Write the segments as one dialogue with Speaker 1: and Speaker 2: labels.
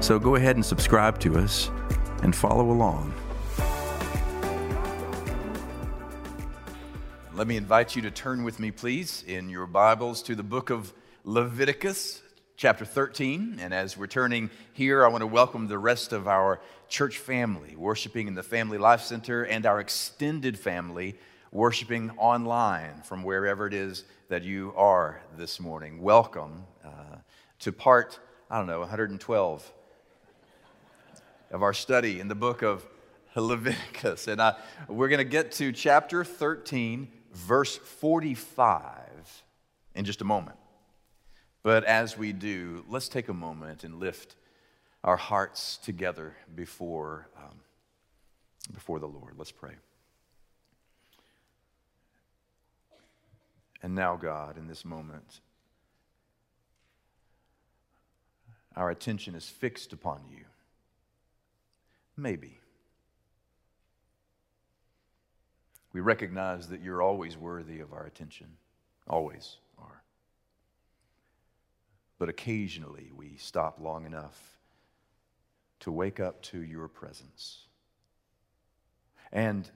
Speaker 1: So go ahead and subscribe to us and follow along. Let me invite you to turn with me, please, in your Bibles to the book of Leviticus, chapter 13. And as we're turning here, I want to welcome the rest of our church family, worshiping in the Family Life Center, and our extended family, worshiping online from wherever it is that you are this morning. Welcome uh, to part, I don't know, 112 of our study in the book of Leviticus. And I, we're going to get to chapter 13, verse 45 in just a moment. But as we do, let's take a moment and lift our hearts together before, um, before the Lord. Let's pray. And now, God, in this moment, our attention is fixed upon you. Maybe. We recognize that you're always worthy of our attention, always are. But occasionally we stop long enough to wake up to your presence and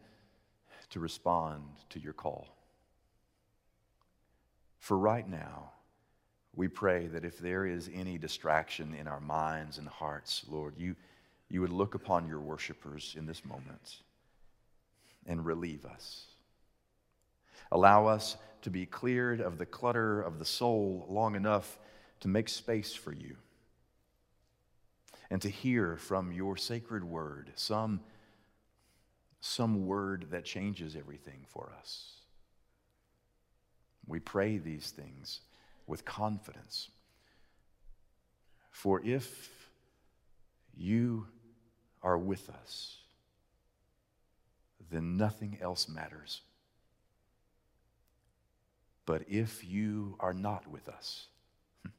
Speaker 1: to respond to your call. For right now, we pray that if there is any distraction in our minds and hearts, Lord, you, you would look upon your worshipers in this moment and relieve us. Allow us to be cleared of the clutter of the soul long enough to make space for you and to hear from your sacred word some, some word that changes everything for us. We pray these things with confidence. For if you are with us, then nothing else matters. But if you are not with us,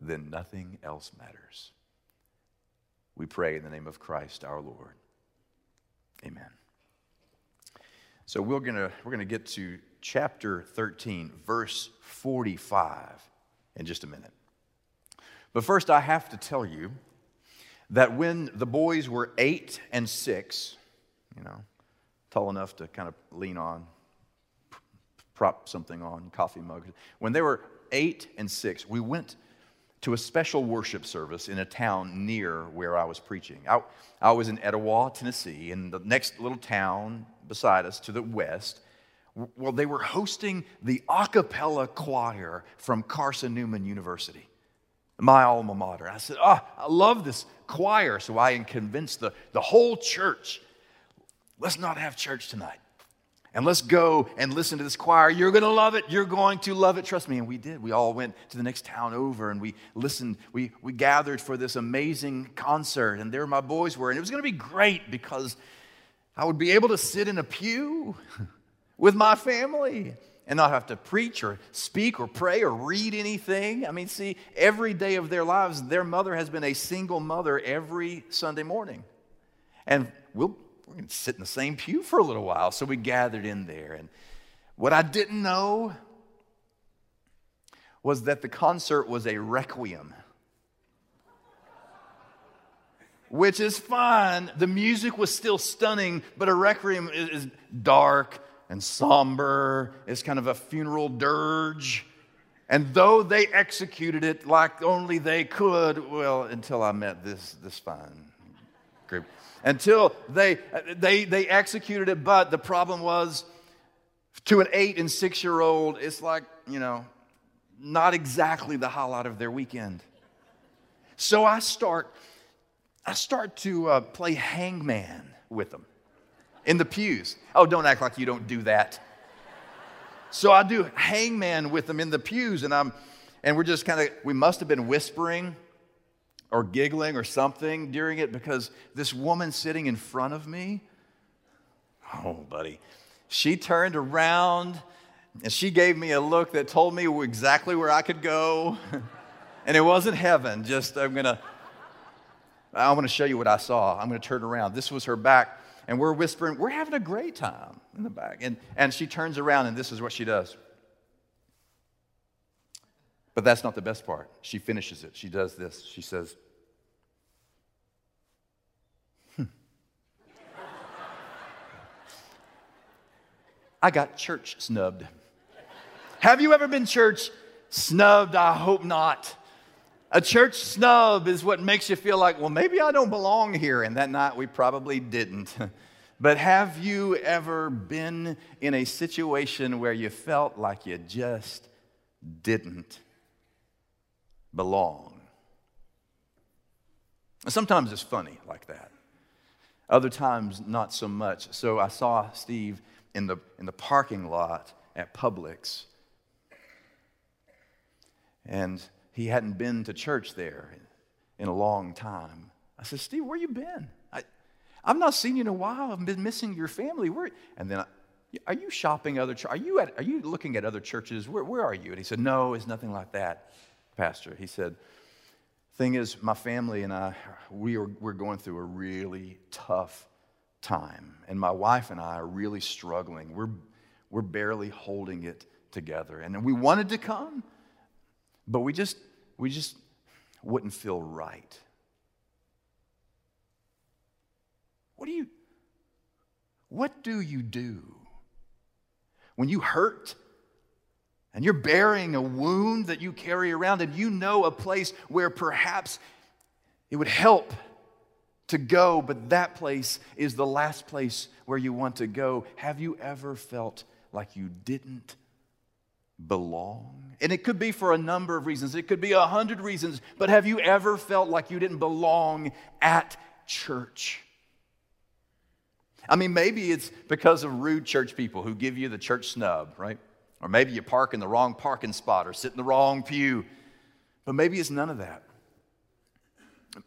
Speaker 1: then nothing else matters. We pray in the name of Christ our Lord. Amen. So we're going to we're going to get to chapter 13, verse 45 in just a minute. But first, I have to tell you that when the boys were eight and six, you know, tall enough to kind of lean on, prop something on, coffee mug. When they were eight and six, we went to a special worship service in a town near where I was preaching. I, I was in Etowah, Tennessee, in the next little town beside us to the west. Well, they were hosting the a cappella choir from Carson Newman University, my alma mater. I said, Oh, I love this choir. So I convinced the, the whole church let's not have church tonight. And let's go and listen to this choir. You're going to love it. You're going to love it. Trust me. And we did. We all went to the next town over and we listened. We, we gathered for this amazing concert. And there my boys were. And it was going to be great because I would be able to sit in a pew with my family and not have to preach or speak or pray or read anything. I mean, see, every day of their lives, their mother has been a single mother every Sunday morning. And we'll we're going to sit in the same pew for a little while. So we gathered in there. And what I didn't know was that the concert was a requiem, which is fine. The music was still stunning, but a requiem is, dark and somber. It's kind of a funeral dirge. And though they executed it like only they could, well, until I met this, this fine group until they, they, they executed it. But the problem was to an eight and six year old, it's like, you know, not exactly the highlight of their weekend. So I start, I start to uh, play hangman with them in the pews. Oh, don't act like you don't do that. So I do hangman with them in the pews, and I'm, and we're just kind of, we must have been whispering or giggling or something during it because this woman sitting in front of me, oh, buddy, she turned around and she gave me a look that told me exactly where I could go. and it wasn't heaven, just I'm gonna, I wanna show you what I saw. I'm gonna turn around. This was her back, and we're whispering, we're having a great time in the back. And, and she turns around, and this is what she does. But that's not the best part. She finishes it. She does this. She says, hmm. I got church snubbed. Have you ever been church snubbed? I hope not. A church snub is what makes you feel like, well, maybe I don't belong here. And that night we probably didn't. but have you ever been in a situation where you felt like you just didn't belong? Sometimes it's funny like that. Other times, not so much. So I saw Steve in the, in the parking lot at Publix and he hadn't been to church there in a long time. I said, Steve, where you been? I, I've not seen you in a while. I've been missing your family. Where? And then, I, are you shopping other? Are you at, Are you looking at other churches? Where, where are you? And he said, No, it's nothing like that, Pastor. He said, Thing is, my family and I, we are we're going through a really tough time, and my wife and I are really struggling. We're we're barely holding it together, and we wanted to come, but we just, we just wouldn't feel right. What do you, what do you do when you hurt and you're bearing a wound that you carry around and you know a place where perhaps it would help to go, but that place is the last place where you want to go. Have you ever felt like you didn't belong? And it could be for a number of reasons, it could be a hundred reasons, but have you ever felt like you didn't belong at church? I mean, maybe it's because of rude church people who give you the church snub, right? Or maybe you park in the wrong parking spot or sit in the wrong pew. But maybe it's none of that.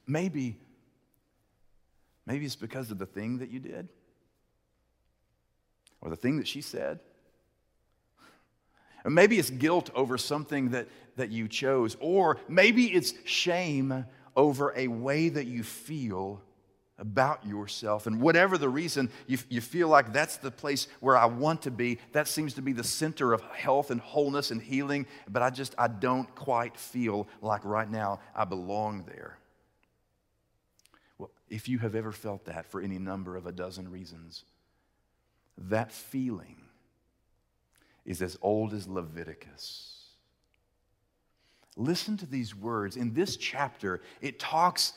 Speaker 1: Maybe, maybe it's because of the thing that you did or the thing that she said maybe it's guilt over something that, that you chose. Or maybe it's shame over a way that you feel about yourself. And whatever the reason, you, you feel like that's the place where I want to be. That seems to be the center of health and wholeness and healing. But I just, I don't quite feel like right now I belong there. Well, if you have ever felt that for any number of a dozen reasons, that feeling is as old as Leviticus. Listen to these words. In this chapter, it talks,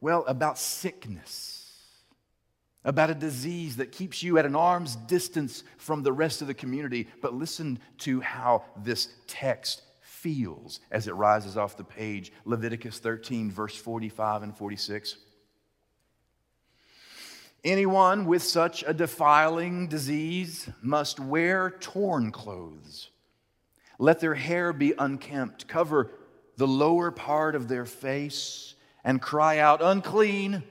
Speaker 1: well, about sickness, about a disease that keeps you at an arm's distance from the rest of the community. But listen to how this text feels as it rises off the page. Leviticus 13, verse 45 and 46. Anyone with such a defiling disease must wear torn clothes. Let their hair be unkempt, cover the lower part of their face, and cry out, Unclean!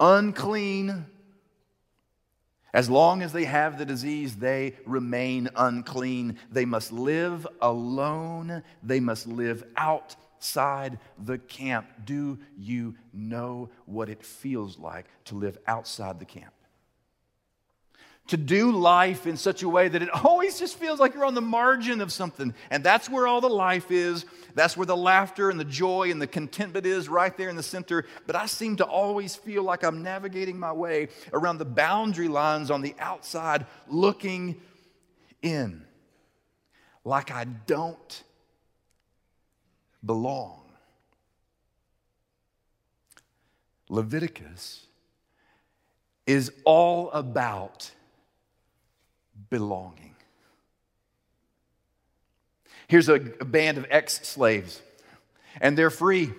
Speaker 1: Unclean! As long as they have the disease, they remain unclean. They must live alone. They must live out outside the camp. Do you know what it feels like to live outside the camp? To do life in such a way that it always just feels like you're on the margin of something. And that's where all the life is. That's where the laughter and the joy and the contentment is, right there in the center. But I seem to always feel like I'm navigating my way around the boundary lines on the outside, looking in. Like I don't belong. Leviticus is all about belonging. Here's a, band of ex slaves, and they're free.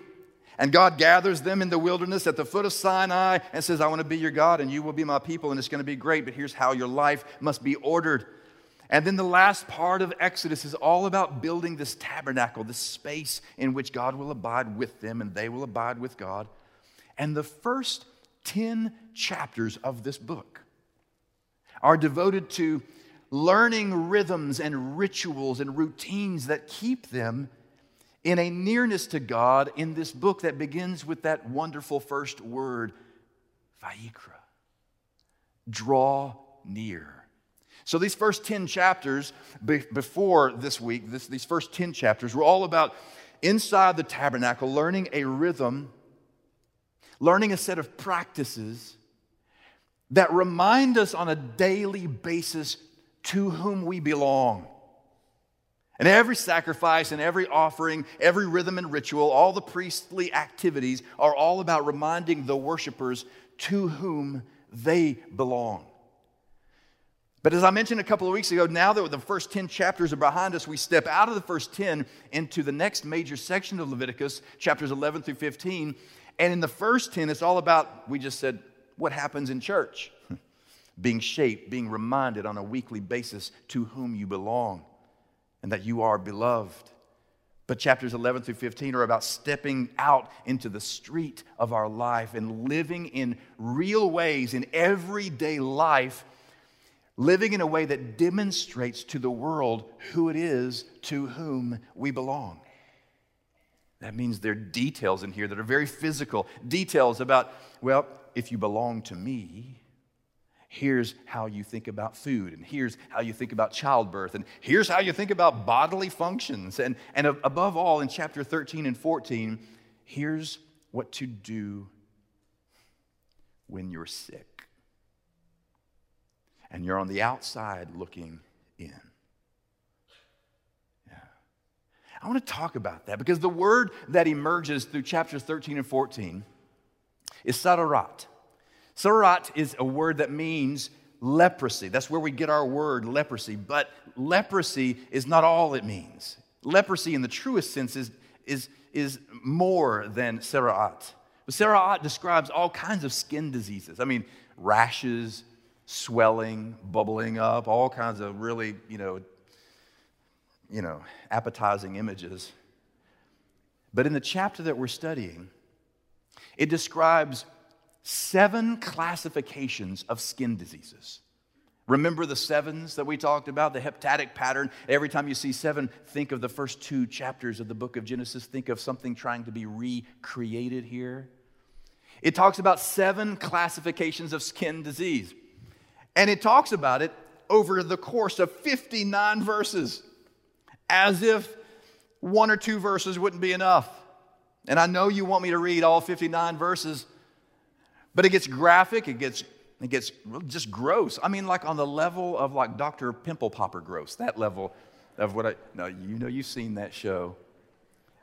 Speaker 1: And God gathers them in the wilderness at the foot of Sinai and says, I want to be your God and you will be my people, and it's going to be great, but here's how your life must be ordered. And then the last part of Exodus is all about building this tabernacle, this space in which God will abide with them and they will abide with God. And the first 10 chapters of this book are devoted to learning rhythms and rituals and routines that keep them in a nearness to God in this book that begins with that wonderful first word, Vayikra. Draw near. So, these first 10 chapters be- before this week, this, these first 10 chapters were all about inside the tabernacle, learning a rhythm, learning a set of practices that remind us on a daily basis to whom we belong. And every sacrifice and every offering, every rhythm and ritual, all the priestly activities are all about reminding the worshipers to whom they belong. But as I mentioned a couple of weeks ago, now that the first 10 chapters are behind us, we step out of the first 10 into the next major section of Leviticus, chapters 11 through 15. And in the first 10, it's all about, we just said, what happens in church. being shaped, being reminded on a weekly basis to whom you belong and that you are beloved. But chapters 11 through 15 are about stepping out into the street of our life and living in real ways in everyday life living in a way that demonstrates to the world who it is to whom we belong. That means there are details in here that are very physical, details about, well, if you belong to me, here's how you think about food, and here's how you think about childbirth, and here's how you think about bodily functions. And, and above all, in chapter 13 and 14, here's what to do when you're sick and you're on the outside looking in. Yeah. I want to talk about that because the word that emerges through chapters 13 and 14 is sararat. Sararat is a word that means leprosy. That's where we get our word leprosy. But leprosy is not all it means. Leprosy, in the truest sense, is, is, is more than saraat. But saraat describes all kinds of skin diseases. I mean, rashes, swelling, bubbling up, all kinds of really, you know, you know, appetizing images. But in the chapter that we're studying, it describes seven classifications of skin diseases. Remember the sevens that we talked about, the heptadic pattern? Every time you see seven, think of the first two chapters of the book of Genesis. Think of something trying to be recreated here. It talks about seven classifications of skin disease. And it talks about it over the course of 59 verses, as if one or two verses wouldn't be enough. And I know you want me to read all 59 verses, but it gets graphic, it gets it gets just gross. I mean, like on the level of like Dr. Pimple Popper gross, that level of what I no, you know you've seen that show.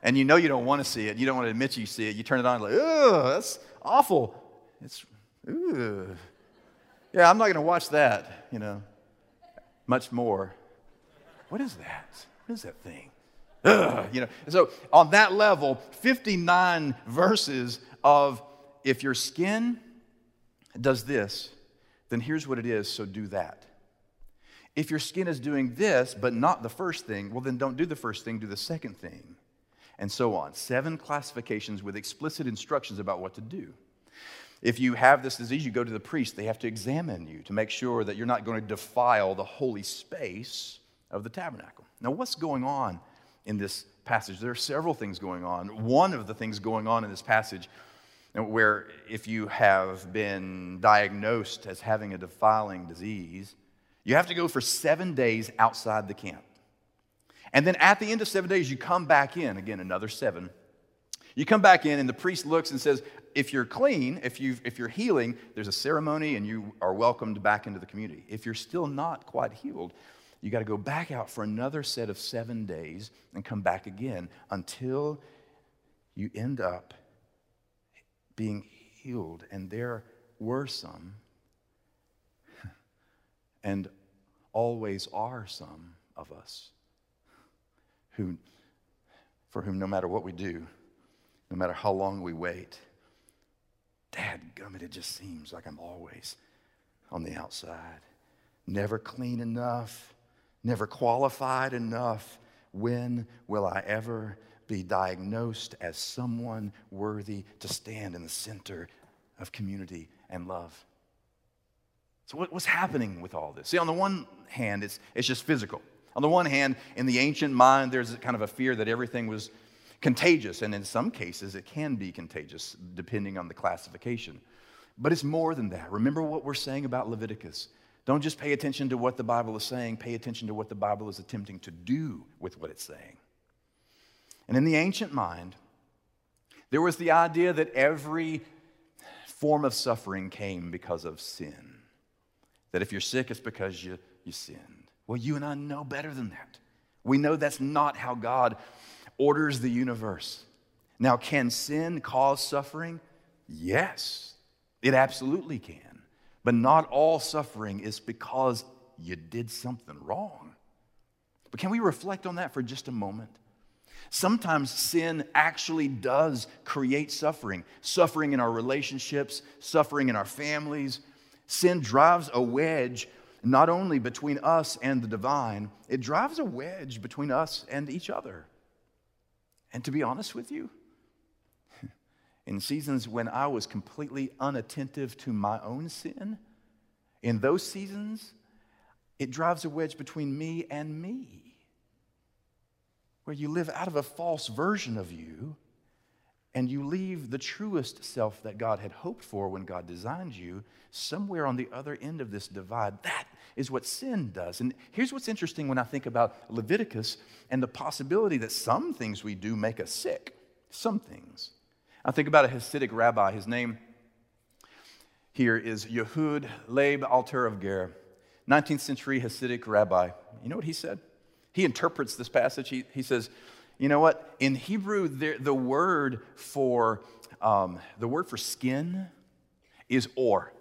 Speaker 1: And you know you don't want to see it. You don't want to admit you see it. You turn it on like, ugh, that's awful. It's ugh. Yeah, I'm not going to watch that, you know, much more. What is that? What is that thing? Ugh, you know, so on that level, 59 verses of if your skin does this, then here's what it is, so do that. If your skin is doing this, but not the first thing, well, then don't do the first thing, do the second thing, and so on. Seven classifications with explicit instructions about what to do. If you have this disease, you go to the priest. They have to examine you to make sure that you're not going to defile the holy space of the tabernacle. Now, what's going on in this passage? There are several things going on. One of the things going on in this passage, uh, where if you have been diagnosed as having a defiling disease, you have to go for seven days outside the camp. And then at the end of seven days, you come back in, again, another seven. You come back in, and the priest looks and says, if you're clean, if, you if you're healing, there's a ceremony and you are welcomed back into the community. If you're still not quite healed, you got to go back out for another set of seven days and come back again until you end up being healed. And there were some, and always are some of us, who, for whom no matter what we do, no matter how long we wait, Dad gummit, it just seems like I'm always on the outside. Never clean enough, never qualified enough. When will I ever be diagnosed as someone worthy to stand in the center of community and love? So, what, what's happening with all this? See, on the one hand, it's, it's just physical. On the one hand, in the ancient mind, there's kind of a fear that everything was contagious, and in some cases, it can be contagious depending on the classification. But it's more than that. Remember what we're saying about Leviticus. Don't just pay attention to what the Bible is saying, pay attention to what the Bible is attempting to do with what it's saying. And in the ancient mind, there was the idea that every form of suffering came because of sin. That if you're sick, it's because you, you sinned. Well, you and I know better than that. We know that's not how God orders the universe. Now, can sin cause suffering? Yes, it absolutely can. But not all suffering is because you did something wrong. But can we reflect on that for just a moment? Sometimes sin actually does create suffering suffering in our relationships, suffering in our families. Sin drives a wedge not only between us and the divine, it drives a wedge between us and each other. And to be honest with you, in seasons when I was completely unattentive to my own sin, in those seasons, it drives a wedge between me and me where you live out of a false version of you and you leave the truest self that God had hoped for when God designed you somewhere on the other end of this divide. That is what sin does. And here's what's interesting when I think about Leviticus and the possibility that some things we do make us sick. Some things. I think about a Hasidic rabbi. His name here is Yehudah Leib Alter of Ger, 19th century Hasidic rabbi. You know what he said? he interprets this passage. He, he says, you know what? In Hebrew, the, the word for um, the word for skin is or,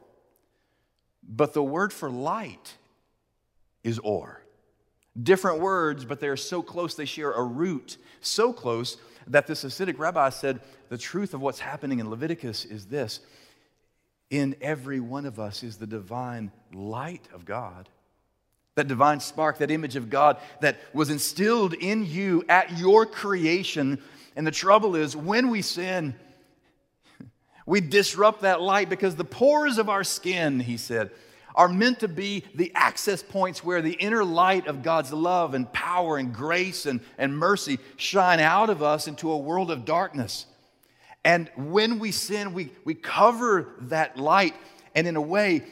Speaker 1: but the word for light is or. Different words, but they're so close they share a root, so close that this Hasidic rabbi said the truth of what's happening in Leviticus is this: in every one of us is the divine light of God that divine spark, that image of God that was instilled in you at your creation. And the trouble is, when we sin, we disrupt that light because the pores of our skin, he said, are meant to be the access points where the inner light of God's love and power and grace and, and mercy shine out of us into a world of darkness. And when we sin, we, we cover that light, and in a way,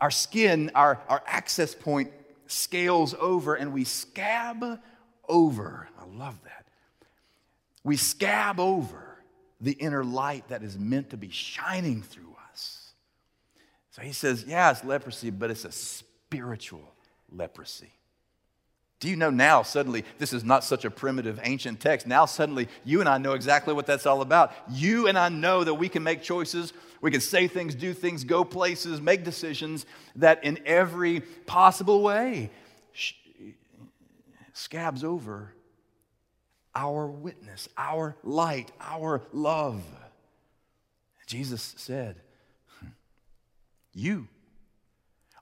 Speaker 1: our skin, our, our access point, scales over and we scab over. I love that. We scab over the inner light that is meant to be shining through us. So he says, yeah, it's leprosy, but it's a spiritual leprosy. Do you know now, suddenly, this is not such a primitive ancient text. Now, suddenly, you and I know exactly what that's all about. You and I know that we can make choices, we can say things, do things, go places, make decisions that in every possible way scabs over our witness, our light, our love. Jesus said, hmm, You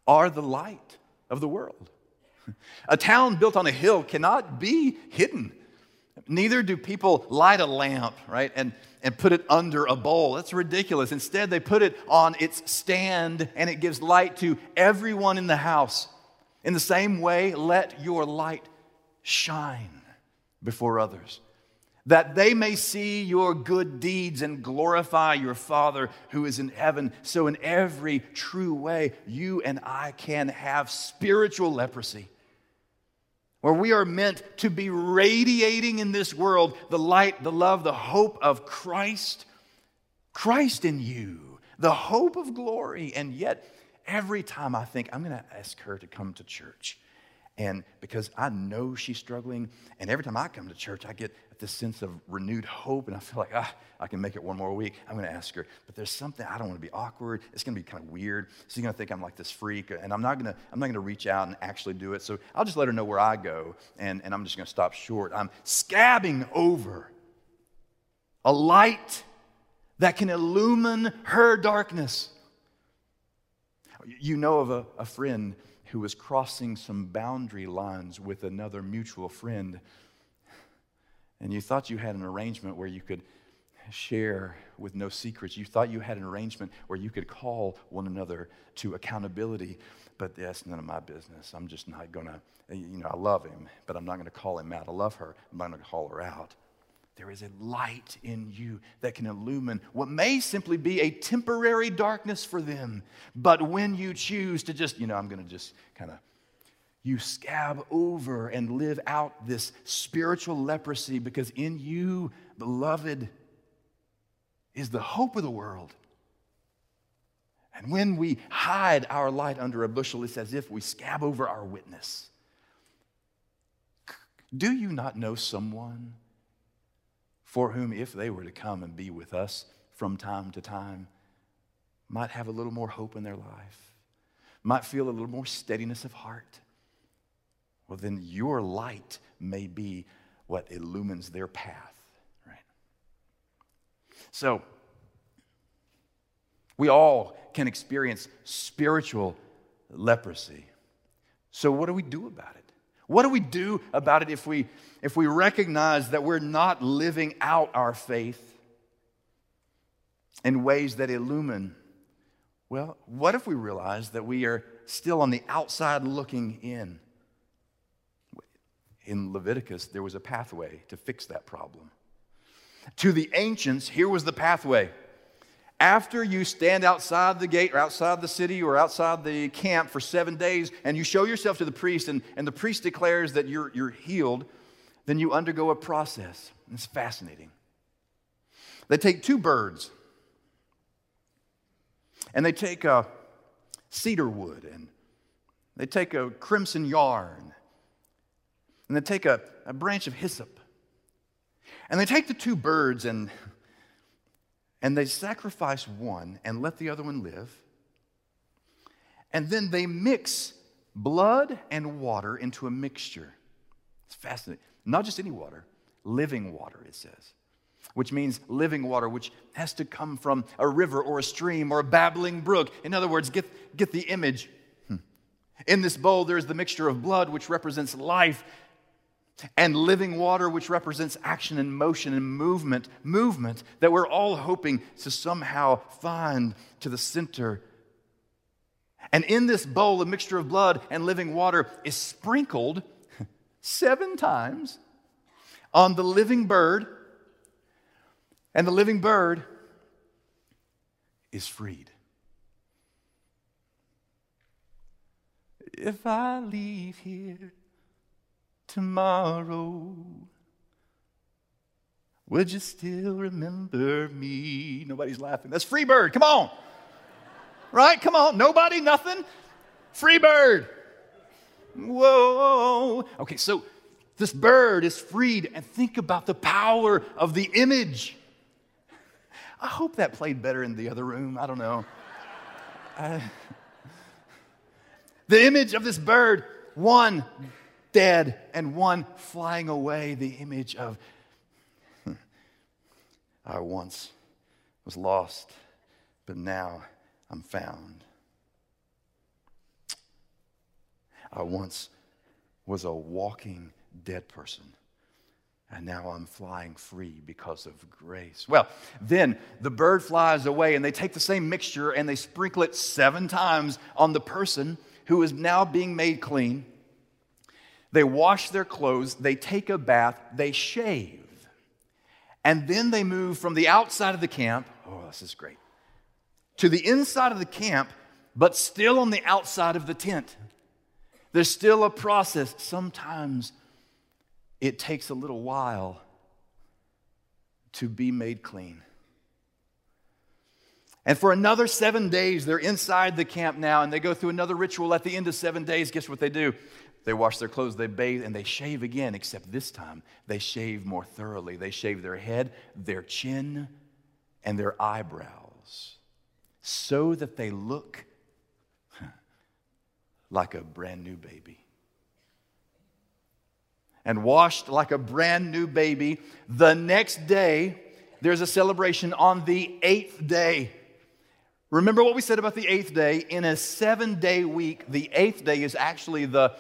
Speaker 1: are the light of the world. A town built on a hill cannot be hidden. Neither do people light a lamp, right, and, and put it under a bowl. That's ridiculous. Instead, they put it on its stand and it gives light to everyone in the house. In the same way, let your light shine before others, that they may see your good deeds and glorify your Father who is in heaven. So, in every true way, you and I can have spiritual leprosy where we are meant to be radiating in this world the light, the love, the hope of Christ, Christ in you, the hope of glory. And yet, every time I think I'm going to ask her to come to church, and because I know she's struggling, and every time I come to church, I get this sense of renewed hope, and I feel like, ah, I can make it one more week. I'm going to ask her. But there's something, I don't want to be awkward. It's going to be kind of weird. She's going to think I'm like this freak, and I'm not going to, I'm not going to reach out and actually do it. So I'll just let her know where I go, and, and I'm just going to stop short. I'm scabbing over a light that can illumine her darkness. You know of a, a friend who was crossing some boundary lines with another mutual friend. And you thought you had an arrangement where you could share with no secrets. You thought you had an arrangement where you could call one another to accountability, but that's none of my business. I'm just not to, you know, I love him, but I'm not to call him out. I love her, I'm not to call her out. There is a light in you that can illumine what may simply be a temporary darkness for them. But when you choose to just, you know, I'm going to just kind of, you scab over and live out this spiritual leprosy because in you, beloved, is the hope of the world. And when we hide our light under a bushel, it's as if we scab over our witness. Do you not know someone for whom, if they were to come and be with us from time to time, might have a little more hope in their life, might feel a little more steadiness of heart? Well, then your light may be what illumines their path, right? So, we all can experience spiritual leprosy. So, what do we do about it? What do we do about it if we, if we recognize that we're not living out our faith in ways that illumine? Well, what if we realize that we are still on the outside looking in? In Leviticus, there was a pathway to fix that problem. To the ancients, here was the pathway. After you stand outside the gate or outside the city or outside the camp for seven days and you show yourself to the priest and, and the priest declares that you're, you're healed, then you undergo a process. It's fascinating. They take two birds and they take a cedar wood and they take a crimson yarn and they take a, a branch of hyssop and they take the two birds and and they sacrifice one and let the other one live. And then they mix blood and water into a mixture. It's fascinating. Not just any water, living water, it says, which means living water, which has to come from a river or a stream or a babbling brook. In other words, get, get the image. Hmm. In this bowl, there's the mixture of blood, which represents life, and living water, which represents action and motion and movement, movement that we're all hoping to somehow find to the center. And in this bowl, a mixture of blood and living water is sprinkled seven times on the living bird, and the living bird is freed. If I leave here tomorrow. Would you still remember me? Nobody's laughing. That's Freebird. Come on. Right? Come on. Nobody, nothing. Freebird. Whoa. Okay, so this bird is freed, and think about the power of the image. I hope that played better in the other room. I don't know. Uh, the image of this bird, one dead and one flying away, the image of hmm, I once was lost, but now I'm found. I once was a walking dead person, and now I'm flying free because of grace. Well, then the bird flies away, and they take the same mixture and they sprinkle it seven times on the person who is now being made clean. They wash their clothes, they take a bath, they shave. And then they move from the outside of the camp, oh, this is great, to the inside of the camp, but still on the outside of the tent. There's still a process. Sometimes it takes a little while to be made clean. And for another seven days, they're inside the camp now, and they go through another ritual. At the end of seven days, guess what they do? They wash their clothes, they bathe, and they shave again, except this time they shave more thoroughly. They shave their head, their chin, and their eyebrows so that they look like a brand new baby. And washed like a brand new baby, the next day, there's a celebration on the eighth day. Remember what we said about the eighth day? In a seven day week, the eighth day is actually the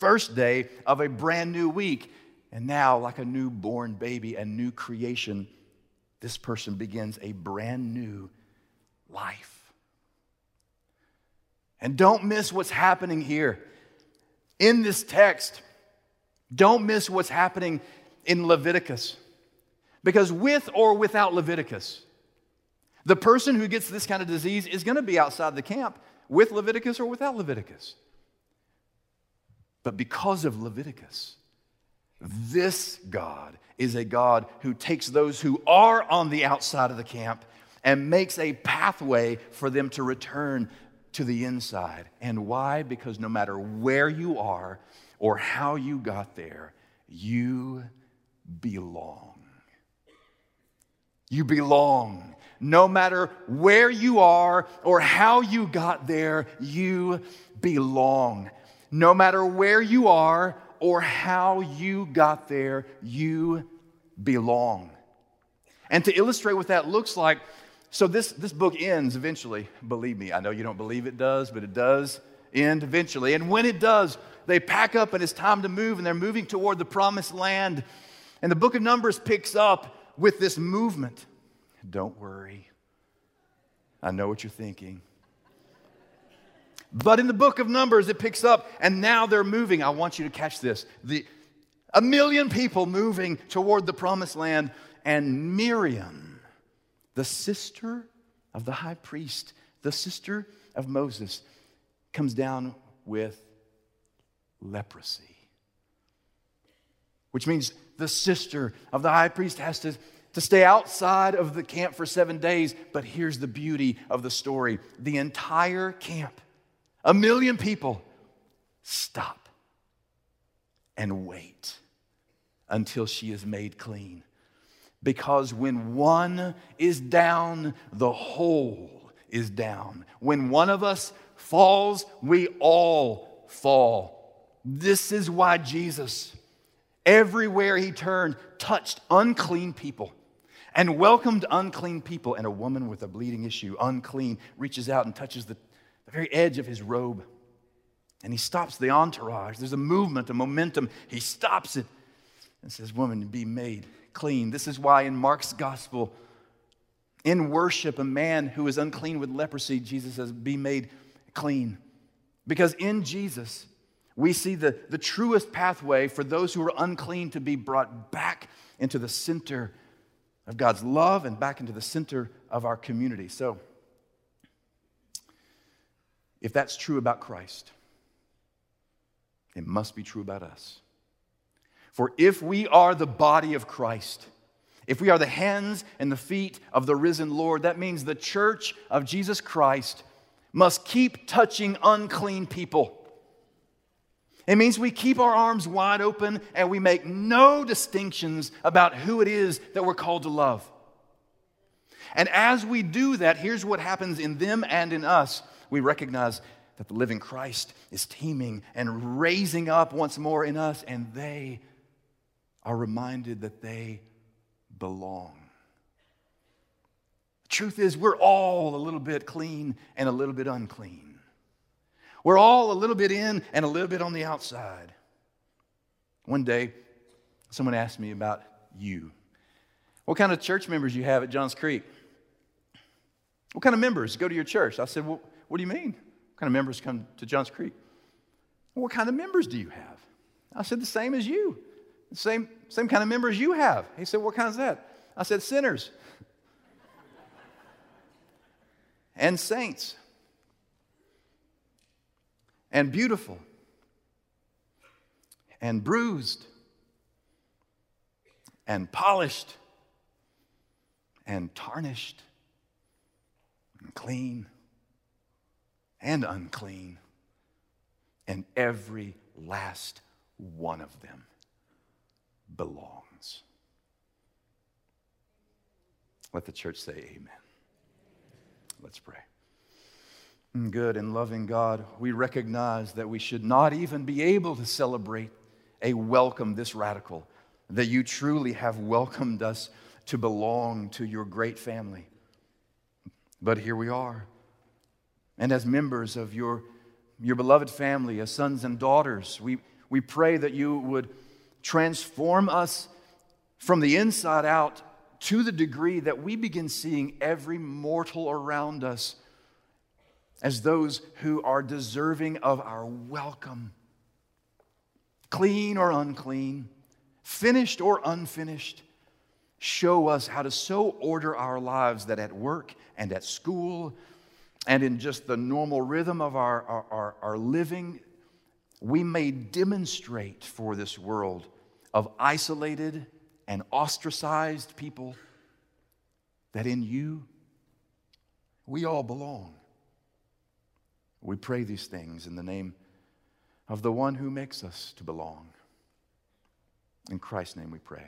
Speaker 1: first day of a brand new week. And now, like a newborn baby, a new creation, this person begins a brand new life. And don't miss what's happening here. In this text, don't miss what's happening in Leviticus. Because with or without Leviticus, the person who gets this kind of disease is going to be outside the camp with Leviticus or without Leviticus. But because of Leviticus, this God is a God who takes those who are on the outside of the camp and makes a pathway for them to return to the inside. And why? Because no matter where you are or how you got there, you belong. You belong. No matter where you are or how you got there, you belong. No matter where you are or how you got there, you belong. And to illustrate what that looks like, so this, this book ends eventually. Believe me, I know you don't believe it does, but it does end eventually. And when it does, they pack up and it's time to move, and they're moving toward the promised land. And the book of Numbers picks up with this movement. Don't worry. I know what you're thinking. But in the book of Numbers, it picks up, and now they're moving. I want you to catch this. The, a million people moving toward the promised land, and Miriam, the sister of the high priest, the sister of Moses, comes down with leprosy. Which means the sister of the high priest has to to stay outside of the camp for seven days. But here's the beauty of the story the entire camp, a million people, stop and wait until she is made clean. Because when one is down, the whole is down. When one of us falls, we all fall. This is why Jesus, everywhere he turned, touched unclean people and welcomed unclean people. And a woman with a bleeding issue, unclean, reaches out and touches the, the very edge of his robe. And he stops the entourage. There's a movement, a momentum. He stops it and says, Woman, be made clean. This is why in Mark's gospel, in worship, a man who is unclean with leprosy, Jesus says, Be made clean. Because in Jesus, we see the, the truest pathway for those who are unclean to be brought back into the center of God's love and back into the center of our community. So, if that's true about Christ, it must be true about us. For if we are the body of Christ, if we are the hands and the feet of the risen Lord, that means the church of Jesus Christ must keep touching unclean people it means we keep our arms wide open and we make no distinctions about who it is that we're called to love. And as we do that, here's what happens in them and in us. We recognize that the living Christ is teeming and raising up once more in us, and they are reminded that they belong. The truth is, we're all a little bit clean and a little bit unclean. We're all a little bit in and a little bit on the outside. One day, someone asked me about you. What kind of church members you have at Johns Creek? What kind of members go to your church? I said, well, what do you mean? What kind of members come to Johns Creek? What kind of members do you have? I said, the same as you. The same, same kind of members you have. He said, what kind is that? I said, sinners and saints and beautiful and bruised and polished and tarnished and clean and unclean, and every last one of them belongs. Let the church say, Amen. Let's pray. Good and loving God, we recognize that we should not even be able to celebrate a welcome this radical, that you truly have welcomed us to belong to your great family. But here we are, And as members of your, your beloved family, as sons and daughters, we, we pray that you would transform us from the inside out to the degree that we begin seeing every mortal around us as those who are deserving of our welcome, clean or unclean, finished or unfinished. Show us how to so order our lives that at work and at school and in just the normal rhythm of our, our, our, our living, we may demonstrate for this world of isolated and ostracized people that in you we all belong. We pray these things in the name of the one who makes us to belong. In Christ's name we pray.